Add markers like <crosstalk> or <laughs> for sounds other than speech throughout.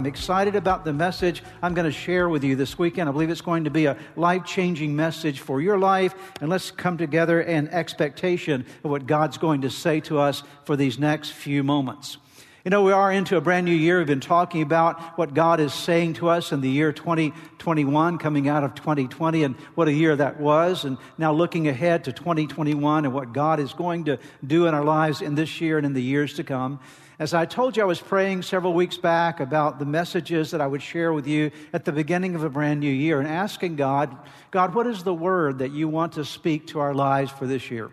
I'm excited about the message I'm going to share with you this weekend. I believe it's going to be a life changing message for your life. And let's come together in expectation of what God's going to say to us for these next few moments. You know, we are into a brand new year. We've been talking about what God is saying to us in the year 2021, coming out of 2020, and what a year that was. And now looking ahead to 2021 and what God is going to do in our lives in this year and in the years to come. As I told you, I was praying several weeks back about the messages that I would share with you at the beginning of a brand new year and asking God, God, what is the word that you want to speak to our lives for this year?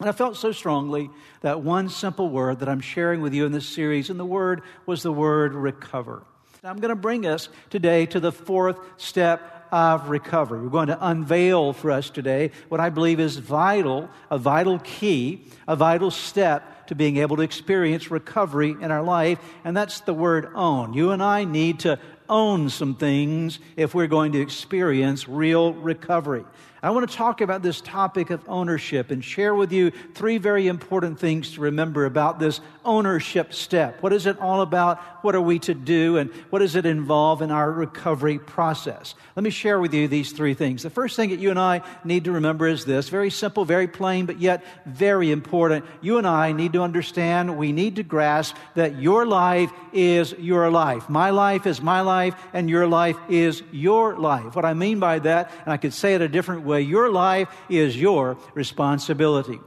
And I felt so strongly that one simple word that I'm sharing with you in this series, and the word was the word recover. I'm going to bring us today to the fourth step of recovery. We're going to unveil for us today what I believe is vital, a vital key, a vital step to being able to experience recovery in our life, and that's the word own. You and I need to own some things if we're going to experience real recovery. I want to talk about this topic of ownership and share with you three very important things to remember about this ownership step. What is it all about? What are we to do? And what does it involve in our recovery process? Let me share with you these three things. The first thing that you and I need to remember is this very simple, very plain, but yet very important. You and I need to understand, we need to grasp that your life is your life. My life is my life, and your life is your life. What I mean by that, and I could say it a different way, your life is your responsibility.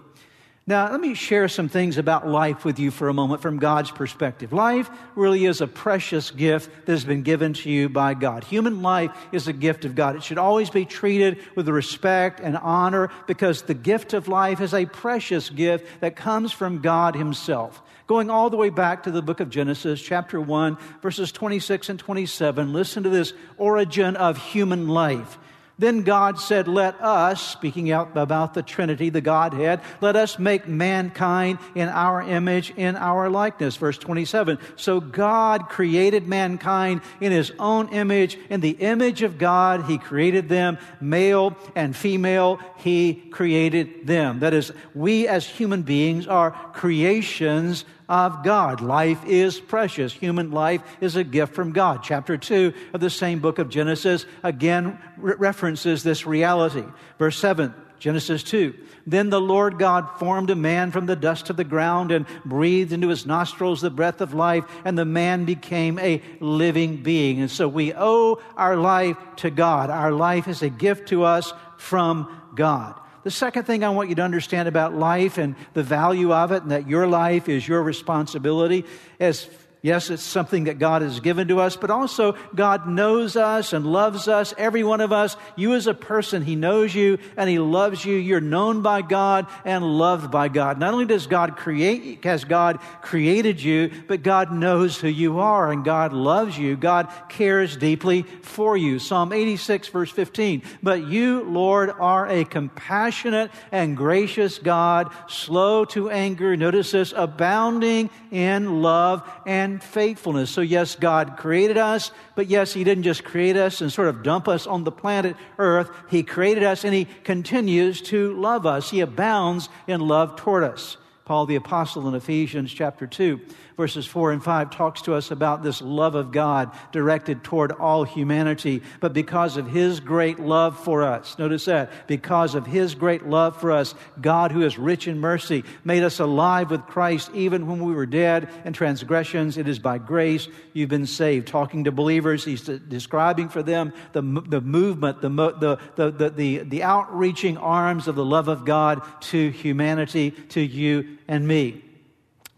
Now, let me share some things about life with you for a moment from God's perspective. Life really is a precious gift that has been given to you by God. Human life is a gift of God. It should always be treated with respect and honor because the gift of life is a precious gift that comes from God Himself. Going all the way back to the book of Genesis, chapter 1, verses 26 and 27, listen to this origin of human life. Then God said, Let us, speaking out about the Trinity, the Godhead, let us make mankind in our image, in our likeness. Verse 27. So God created mankind in his own image. In the image of God, he created them, male and female, he created them. That is, we as human beings are creations of God. Life is precious. Human life is a gift from God. Chapter 2 of the same book of Genesis again re- references this reality. Verse 7, Genesis 2. Then the Lord God formed a man from the dust of the ground and breathed into his nostrils the breath of life, and the man became a living being. And so we owe our life to God. Our life is a gift to us from God. The second thing I want you to understand about life and the value of it, and that your life is your responsibility, is Yes, it's something that God has given to us, but also God knows us and loves us, every one of us. You as a person, He knows you and He loves you. You're known by God and loved by God. Not only does God create, has God created you, but God knows who you are and God loves you. God cares deeply for you. Psalm 86 verse 15. But you, Lord, are a compassionate and gracious God, slow to anger. Notice this, abounding in love and and faithfulness. So, yes, God created us, but yes, He didn't just create us and sort of dump us on the planet Earth. He created us and He continues to love us. He abounds in love toward us. Paul the Apostle in Ephesians chapter 2 verses 4 and 5 talks to us about this love of God directed toward all humanity. But because of His great love for us, notice that, because of His great love for us, God, who is rich in mercy, made us alive with Christ even when we were dead in transgressions. It is by grace you've been saved. Talking to believers, He's describing for them the, the movement, the, the, the, the, the outreaching arms of the love of God to humanity, to you and me.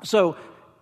So,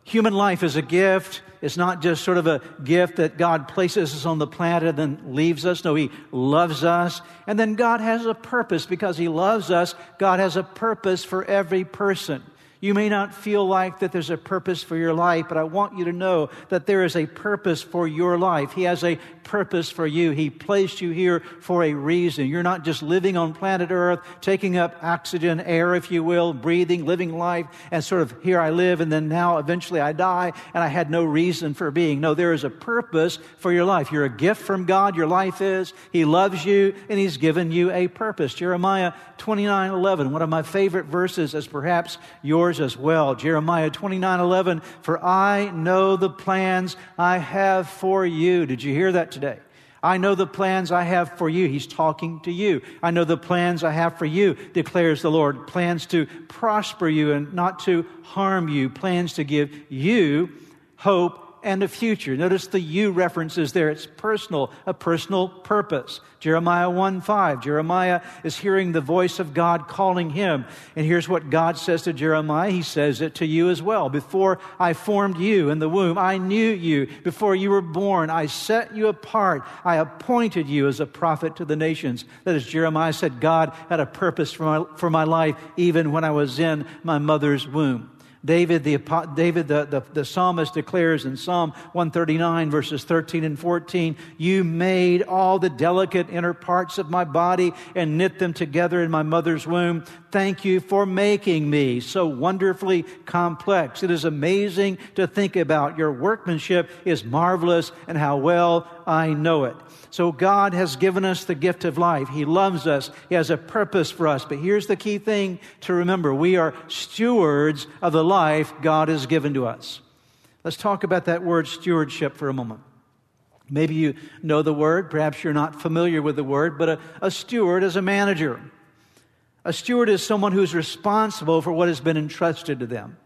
human life is a gift. It's not just sort of a gift that God places us on the planet and then leaves us. No, He loves us. And then God has a purpose because He loves us. God has a purpose for every person. You may not feel like that there's a purpose for your life, but I want you to know that there is a purpose for your life. He has a purpose for you. He placed you here for a reason. You're not just living on planet Earth, taking up oxygen, air, if you will, breathing, living life, and sort of here I live, and then now eventually I die, and I had no reason for being. No, there is a purpose for your life. You're a gift from God, your life is. He loves you, and He's given you a purpose. Jeremiah 29 11, one of my favorite verses, as perhaps yours yours as well. Jeremiah 29 11, for I know the plans I have for you. Did you hear that today? I know the plans I have for you. He's talking to you. I know the plans I have for you, declares the Lord. Plans to prosper you and not to harm you. Plans to give you hope and a future. Notice the you references there. It's personal, a personal purpose. Jeremiah 1 5. Jeremiah is hearing the voice of God calling him. And here's what God says to Jeremiah. He says it to you as well. Before I formed you in the womb, I knew you. Before you were born, I set you apart. I appointed you as a prophet to the nations. That is, Jeremiah said, God had a purpose for my, for my life even when I was in my mother's womb. David, the, David the, the, the, psalmist declares in Psalm 139, verses 13 and 14, You made all the delicate inner parts of my body and knit them together in my mother's womb. Thank you for making me so wonderfully complex. It is amazing to think about. Your workmanship is marvelous and how well I know it. So God has given us the gift of life. He loves us. He has a purpose for us. But here's the key thing to remember. We are stewards of the life God has given to us. Let's talk about that word stewardship for a moment. Maybe you know the word, perhaps you're not familiar with the word, but a, a steward is a manager. A steward is someone who's responsible for what has been entrusted to them.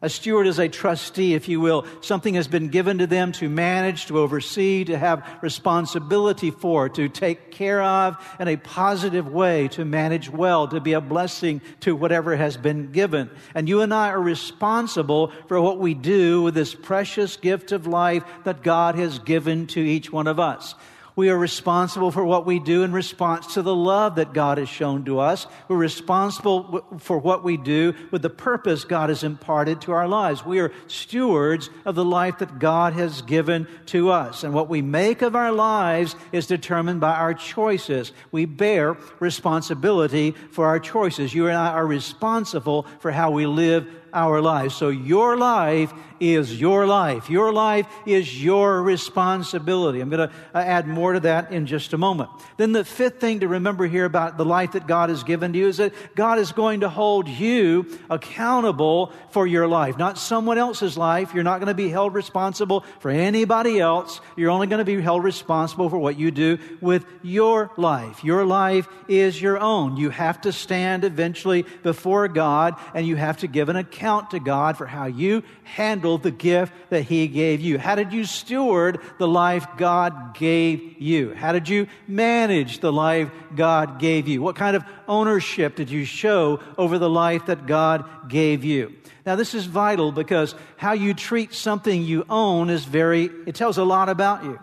A steward is a trustee, if you will. Something has been given to them to manage, to oversee, to have responsibility for, to take care of in a positive way, to manage well, to be a blessing to whatever has been given. And you and I are responsible for what we do with this precious gift of life that God has given to each one of us. We are responsible for what we do in response to the love that God has shown to us. We're responsible for what we do with the purpose God has imparted to our lives. We are stewards of the life that God has given to us. And what we make of our lives is determined by our choices. We bear responsibility for our choices. You and I are responsible for how we live our lives. So your life is your life. Your life is your responsibility. I'm going to uh, add more to that in just a moment. Then the fifth thing to remember here about the life that God has given to you is that God is going to hold you accountable for your life, not someone else's life. You're not going to be held responsible for anybody else. You're only going to be held responsible for what you do with your life. Your life is your own. You have to stand eventually before God and you have to give an account to God for how you handled the gift that He gave you? How did you steward the life God gave you? How did you manage the life God gave you? What kind of ownership did you show over the life that God gave you? Now, this is vital because how you treat something you own is very, it tells a lot about you.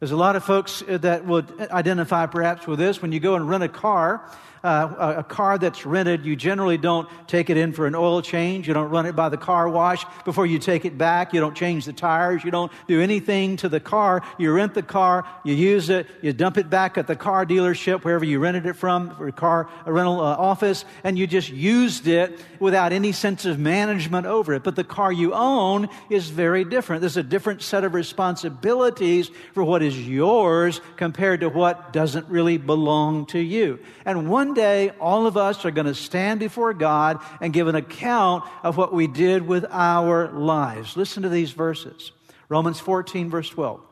There's a lot of folks that would identify perhaps with this. When you go and rent a car, uh, a car that's rented, you generally don't take it in for an oil change. You don't run it by the car wash before you take it back. You don't change the tires. You don't do anything to the car. You rent the car, you use it, you dump it back at the car dealership, wherever you rented it from, or a car rental uh, office, and you just used it without any sense of management over it. But the car you own is very different. There's a different set of responsibilities for what is yours compared to what doesn't really belong to you. And one one day all of us are going to stand before God and give an account of what we did with our lives. Listen to these verses Romans 14, verse 12.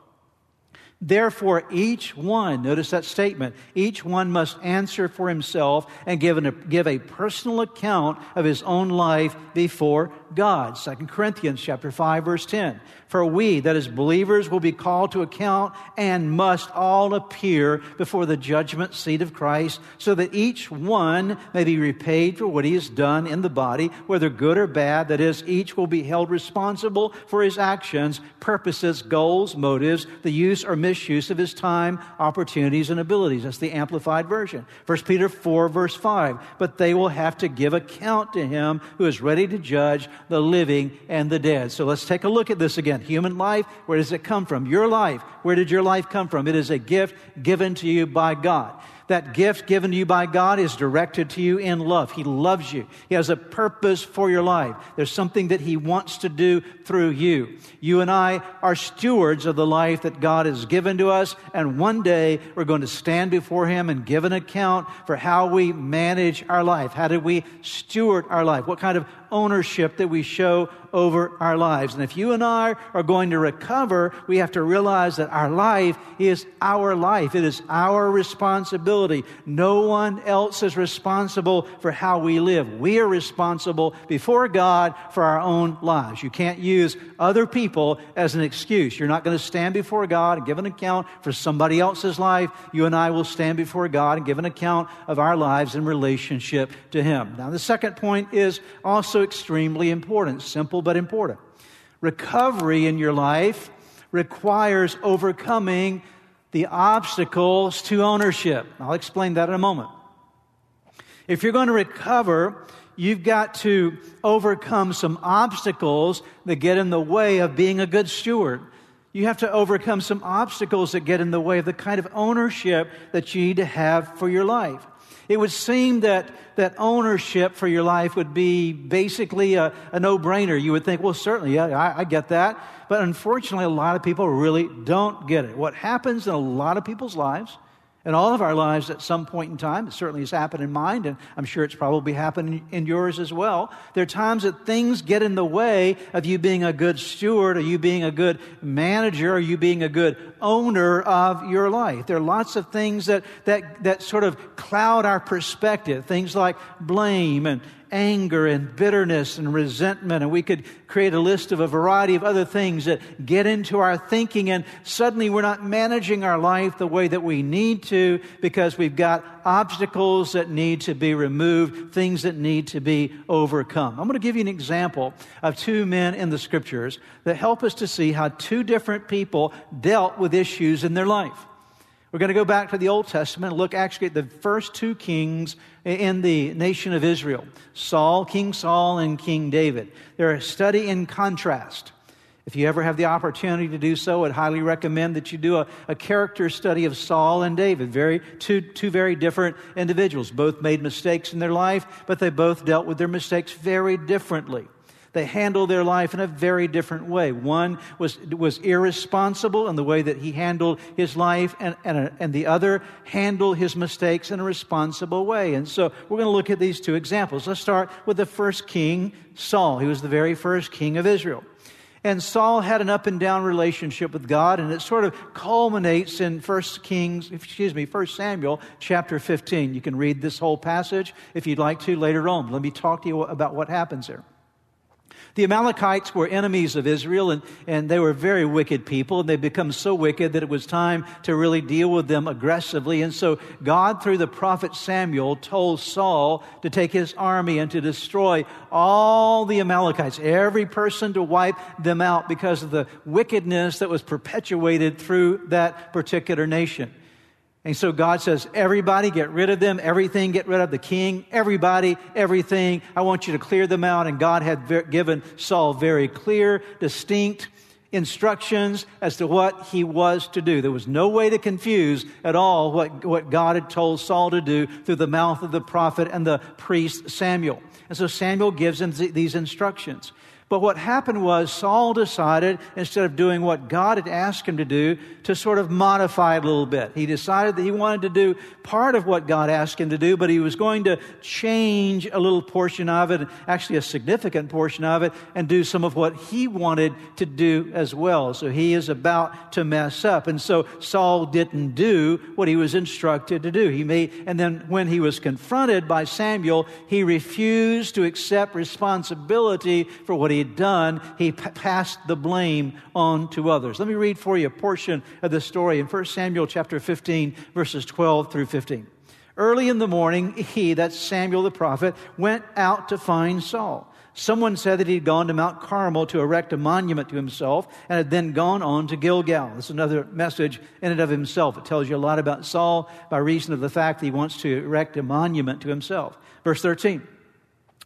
Therefore, each one, notice that statement, each one must answer for himself and give, an, give a personal account of his own life before God. 2 Corinthians chapter 5 verse 10. For we, that is believers, will be called to account and must all appear before the judgment seat of Christ, so that each one may be repaid for what he has done in the body, whether good or bad. That is, each will be held responsible for his actions, purposes, goals, motives, the use or misuse of his time, opportunities, and abilities. That's the amplified version. 1 Peter 4 verse 5. But they will have to give account to him who is ready to judge the living and the dead. So let's take a look at this again. Human life, where does it come from? Your life, where did your life come from? It is a gift given to you by God. That gift given to you by God is directed to you in love. He loves you. He has a purpose for your life. There's something that He wants to do through you. You and I are stewards of the life that God has given to us, and one day we're going to stand before Him and give an account for how we manage our life. How did we steward our life? What kind of ownership that we show over our lives. And if you and I are going to recover, we have to realize that our life is our life. It is our responsibility. No one else is responsible for how we live. We are responsible before God for our own lives. You can't use other people as an excuse. You're not going to stand before God and give an account for somebody else's life. You and I will stand before God and give an account of our lives in relationship to Him. Now, the second point is also also extremely important, simple but important. Recovery in your life requires overcoming the obstacles to ownership. I'll explain that in a moment. If you're going to recover, you've got to overcome some obstacles that get in the way of being a good steward. You have to overcome some obstacles that get in the way of the kind of ownership that you need to have for your life. It would seem that, that ownership for your life would be basically a, a no brainer. You would think, well, certainly, yeah, I, I get that. But unfortunately, a lot of people really don't get it. What happens in a lot of people's lives in all of our lives at some point in time. It certainly has happened in mine, and I'm sure it's probably happened in yours as well. There are times that things get in the way of you being a good steward, or you being a good manager, or you being a good owner of your life. There are lots of things that, that, that sort of cloud our perspective. Things like blame and anger and bitterness and resentment. And we could create a list of a variety of other things that get into our thinking. And suddenly we're not managing our life the way that we need to because we've got obstacles that need to be removed, things that need to be overcome. I'm going to give you an example of two men in the scriptures that help us to see how two different people dealt with issues in their life. We're going to go back to the Old Testament and look actually at the first two kings in the nation of Israel Saul, King Saul, and King David. They're a study in contrast. If you ever have the opportunity to do so, I'd highly recommend that you do a, a character study of Saul and David. Very, two, two very different individuals. Both made mistakes in their life, but they both dealt with their mistakes very differently. They handled their life in a very different way. One was, was irresponsible in the way that he handled his life, and, and, and the other handled his mistakes in a responsible way. And so we're going to look at these two examples. Let's start with the first king, Saul. He was the very first king of Israel. And Saul had an up and down relationship with God, and it sort of culminates in 1 Kings, excuse me, 1 Samuel chapter 15. You can read this whole passage if you'd like to later on. Let me talk to you about what happens there. The Amalekites were enemies of Israel, and, and they were very wicked people, and they become so wicked that it was time to really deal with them aggressively. And so God, through the prophet Samuel, told Saul to take his army and to destroy all the Amalekites, every person to wipe them out because of the wickedness that was perpetuated through that particular nation. And so God says, everybody get rid of them, everything get rid of the king, everybody, everything. I want you to clear them out. And God had given Saul very clear, distinct instructions as to what he was to do. There was no way to confuse at all what, what God had told Saul to do through the mouth of the prophet and the priest Samuel. And so Samuel gives him these instructions. But what happened was Saul decided, instead of doing what God had asked him to do, to sort of modify it a little bit. He decided that he wanted to do part of what God asked him to do, but he was going to change a little portion of it, actually a significant portion of it, and do some of what he wanted to do as well. So he is about to mess up. And so Saul didn't do what he was instructed to do. He made, and then when he was confronted by Samuel, he refused to accept responsibility for what he had done, he p- passed the blame on to others. Let me read for you a portion of the story in 1 Samuel chapter 15, verses 12 through 15. Early in the morning, he, that's Samuel the prophet, went out to find Saul. Someone said that he'd gone to Mount Carmel to erect a monument to himself and had then gone on to Gilgal. This is another message in and of himself. It tells you a lot about Saul by reason of the fact that he wants to erect a monument to himself. Verse 13.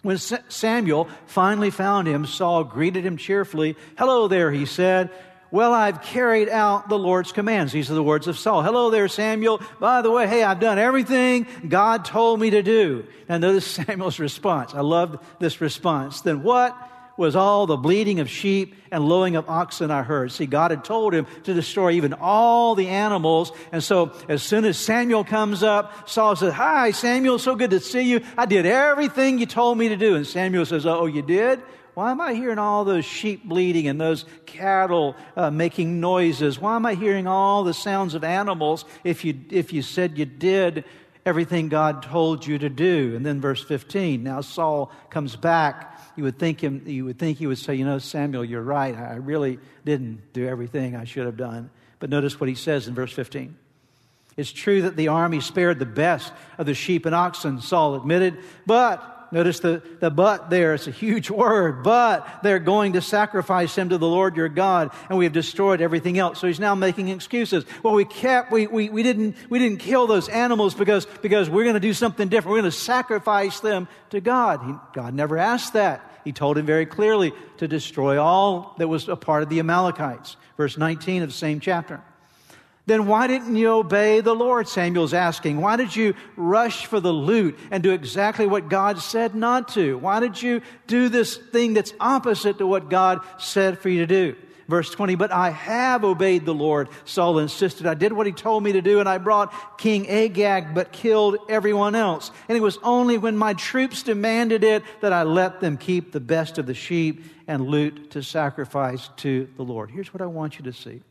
When Samuel finally found him, Saul greeted him cheerfully. Hello there, he said. Well, I've carried out the Lord's commands. These are the words of Saul. Hello there, Samuel. By the way, hey, I've done everything God told me to do. Now notice <laughs> Samuel's response. I love this response. Then what? Was all the bleating of sheep and lowing of oxen I heard. See, God had told him to destroy even all the animals. And so as soon as Samuel comes up, Saul says, Hi, Samuel, so good to see you. I did everything you told me to do. And Samuel says, Oh, you did? Why am I hearing all those sheep bleating and those cattle uh, making noises? Why am I hearing all the sounds of animals if you, if you said you did everything God told you to do? And then verse 15, now Saul comes back you would think him, you would think he would say, you know, Samuel, you're right. I really didn't do everything I should have done. But notice what he says in verse 15. It's true that the army spared the best of the sheep and oxen, Saul admitted, but Notice the, the but there. It's a huge <laughs> word. But they're going to sacrifice him to the Lord your God, and we have destroyed everything else. So he's now making excuses. Well, we kept, we, we, we didn't, we didn't kill those animals because, because we're going to do something different. We're going to sacrifice them to God. He, God never asked that. He told him very clearly to destroy all that was a part of the Amalekites. Verse 19 of the same chapter. Then why didn't you obey the Lord? Samuel's asking. Why did you rush for the loot and do exactly what God said not to? Why did you do this thing that's opposite to what God said for you to do? Verse 20, but I have obeyed the Lord, Saul insisted. I did what he told me to do, and I brought King Agag, but killed everyone else. And it was only when my troops demanded it that I let them keep the best of the sheep and loot to sacrifice to the Lord. Here's what I want you to see.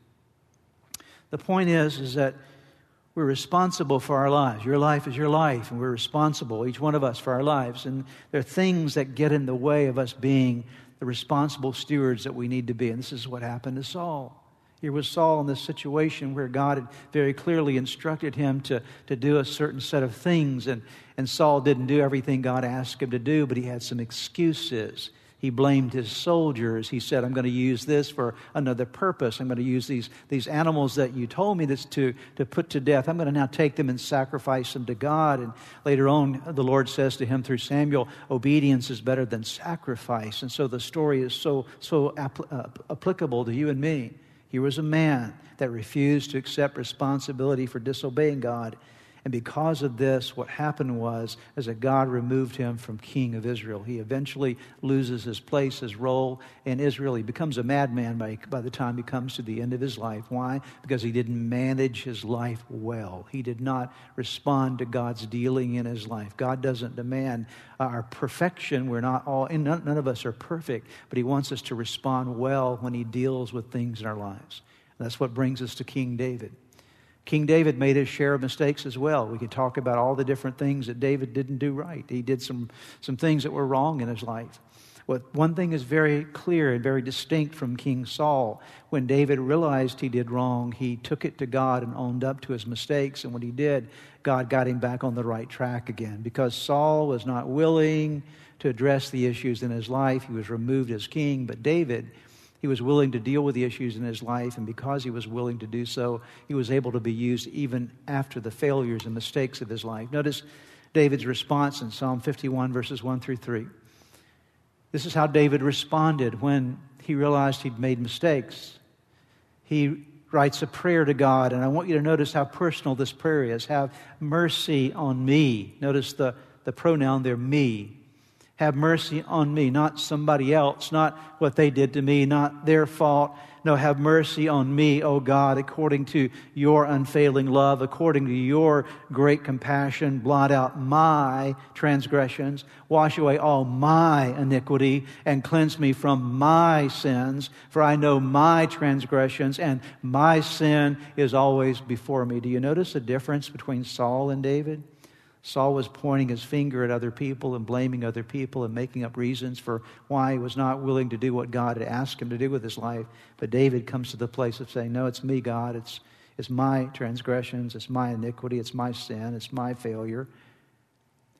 The point is, is that we're responsible for our lives. Your life is your life, and we're responsible, each one of us, for our lives. And there are things that get in the way of us being the responsible stewards that we need to be. And this is what happened to Saul. Here was Saul in this situation where God had very clearly instructed him to, to do a certain set of things, and, and Saul didn't do everything God asked him to do, but he had some excuses. He blamed his soldiers. He said, I'm going to use this for another purpose. I'm going to use these, these animals that you told me this to, to put to death. I'm going to now take them and sacrifice them to God. And later on, the Lord says to him through Samuel, obedience is better than sacrifice. And so the story is so, so uh, applicable to you and me. Here was a man that refused to accept responsibility for disobeying God and because of this, what happened was, as that God removed him from king of Israel. He eventually loses his place, his role in Israel. He becomes a madman by, by the time he comes to the end of his life. Why? Because he didn't manage his life well. He did not respond to God's dealing in his life. God doesn't demand our perfection. We're not all, and none, none of us are perfect, but he wants us to respond well when he deals with things in our lives. that's what brings us to King David. King David made his share of mistakes as well. We could talk about all the different things that David didn't do right. He did some, some things that were wrong in his life. But one thing is very clear and very distinct from King Saul. When David realized he did wrong, he took it to God and owned up to his mistakes. And when he did, God got him back on the right track again. Because Saul was not willing to address the issues in his life, he was removed as king. But David, he was willing to deal with the issues in his life, and because he was willing to do so, he was able to be used even after the failures and mistakes of his life. Notice David's response in Psalm 51, verses 1 through 3. This is how David responded when he realized he'd made mistakes. He writes a prayer to God, and I want you to notice how personal this prayer is. Have mercy on me. Notice the, the pronoun there, me. Have mercy on me, not somebody else, not what they did to me, not their fault. No, have mercy on me, O God, according to your unfailing love, according to your great compassion. Blot out my transgressions, wash away all my iniquity, and cleanse me from my sins. For I know my transgressions, and my sin is always before me. Do you notice the difference between Saul and David? Saul was pointing his finger at other people and blaming other people and making up reasons for why he was not willing to do what God had asked him to do with his life. But David comes to the place of saying, No, it's me, God. It's, it's my transgressions. It's my iniquity. It's my sin. It's my failure.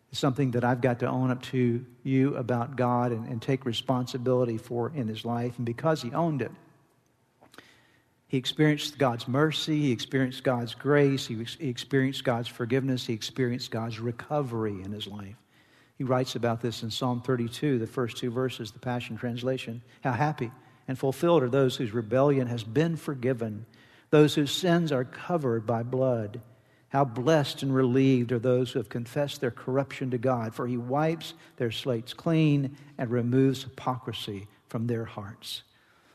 It's something that I've got to own up to you about God and, and take responsibility for in his life. And because he owned it, he experienced God's mercy. He experienced God's grace. He, he experienced God's forgiveness. He experienced God's recovery in his life. He writes about this in Psalm 32, the first two verses, the Passion Translation. How happy and fulfilled are those whose rebellion has been forgiven, those whose sins are covered by blood. How blessed and relieved are those who have confessed their corruption to God, for he wipes their slates clean and removes hypocrisy from their hearts.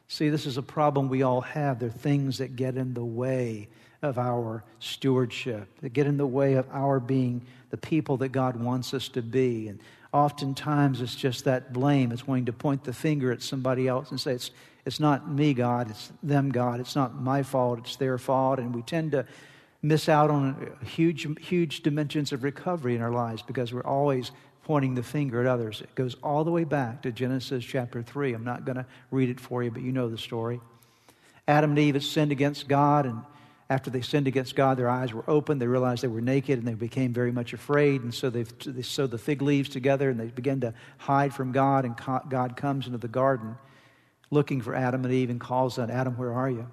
See, this is a problem we all have. There are things that get in the way of our stewardship, that get in the way of our being the people that God wants us to be. And oftentimes it's just that blame. It's wanting to point the finger at somebody else and say, it's, it's not me, God, it's them, God. It's not my fault, it's their fault. And we tend to miss out on huge, huge dimensions of recovery in our lives because we're always pointing the finger at others. It goes all the way back to Genesis chapter 3. I'm not going to read it for you, but you know the story. Adam and Eve had sinned against God, and after they sinned against God, their eyes were opened. They realized they were naked, and they became very much afraid. And so they, they sewed the fig leaves together, and they began to hide from God. And God comes into the garden looking for Adam and Eve and calls out, Adam, where are you?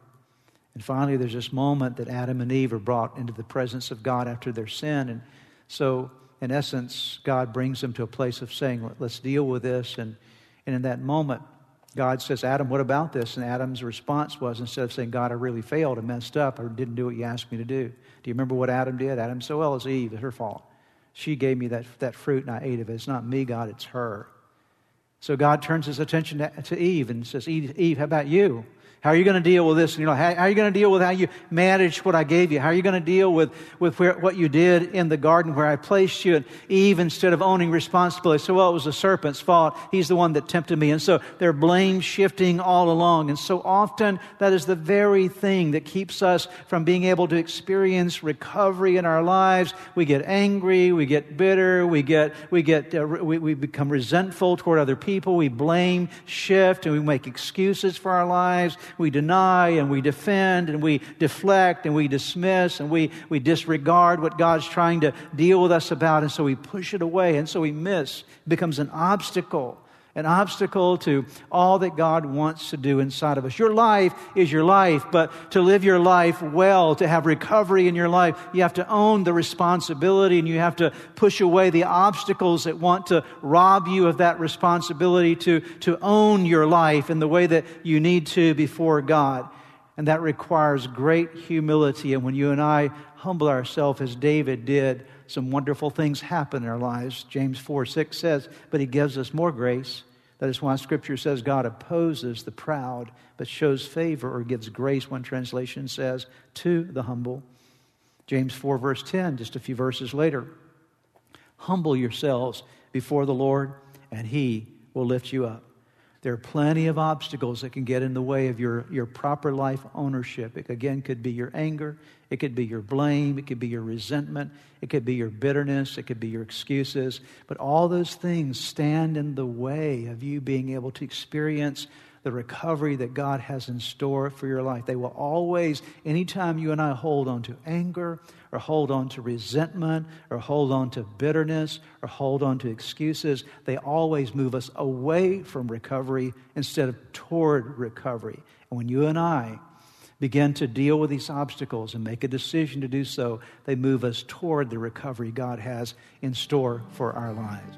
And finally, there's this moment that Adam and Eve are brought into the presence of God after their sin. And so in essence, God brings them to a place of saying, let's deal with this. And, and in that moment, God says, Adam, what about this? And Adam's response was, instead of saying, God, I really failed I messed up or didn't do what you asked me to do. Do you remember what Adam did? Adam said, well, it's Eve. It's her fault. She gave me that, that fruit and I ate of it. It's not me, God, it's her. So God turns his attention to, to Eve and says, Eve, Eve, how about you? How are you going to deal with this? You know, how, how are you going to deal with how you manage what I gave you? How are you going to deal with, with where, what you did in the garden where I placed you? And Eve, instead of owning responsibility, So, well, it was the serpent's fault. He's the one that tempted me. And so they're blame shifting all along. And so often that is the very thing that keeps us from being able to experience recovery in our lives. We get angry, we get bitter, we get, we get, uh, we, we become resentful toward other people. We blame shift and we make excuses for our lives we deny and we defend and we deflect and we dismiss and we, we disregard what God's trying to deal with us about. And so we push it away. And so we miss. It becomes an obstacle an obstacle to all that God wants to do inside of us. Your life is your life, but to live your life well, to have recovery in your life, you have to own the responsibility and you have to push away the obstacles that want to rob you of that responsibility to, to own your life in the way that you need to before God. And that requires great humility. And when you and I humble ourselves as David did, some wonderful things happen in our lives. James 4 6 says, But he gives us more grace. That is why Scripture says God opposes the proud, but shows favor or gives grace, one translation says, to the humble. James 4, verse 10, just a few verses later. Humble yourselves before the Lord, and he will lift you up. There are plenty of obstacles that can get in the way of your, your proper life ownership. It again could be your anger, it could be your blame, it could be your resentment, it could be your bitterness, it could be your excuses. But all those things stand in the way of you being able to experience the recovery that God has in store for your life. They will always, anytime you and I hold on to anger or hold on to resentment or hold on to bitterness or hold on to excuses, they always move us away from recovery instead of toward recovery. And when you and I begin to deal with these obstacles and make a decision to do so, they move us toward the recovery God has in store for our lives.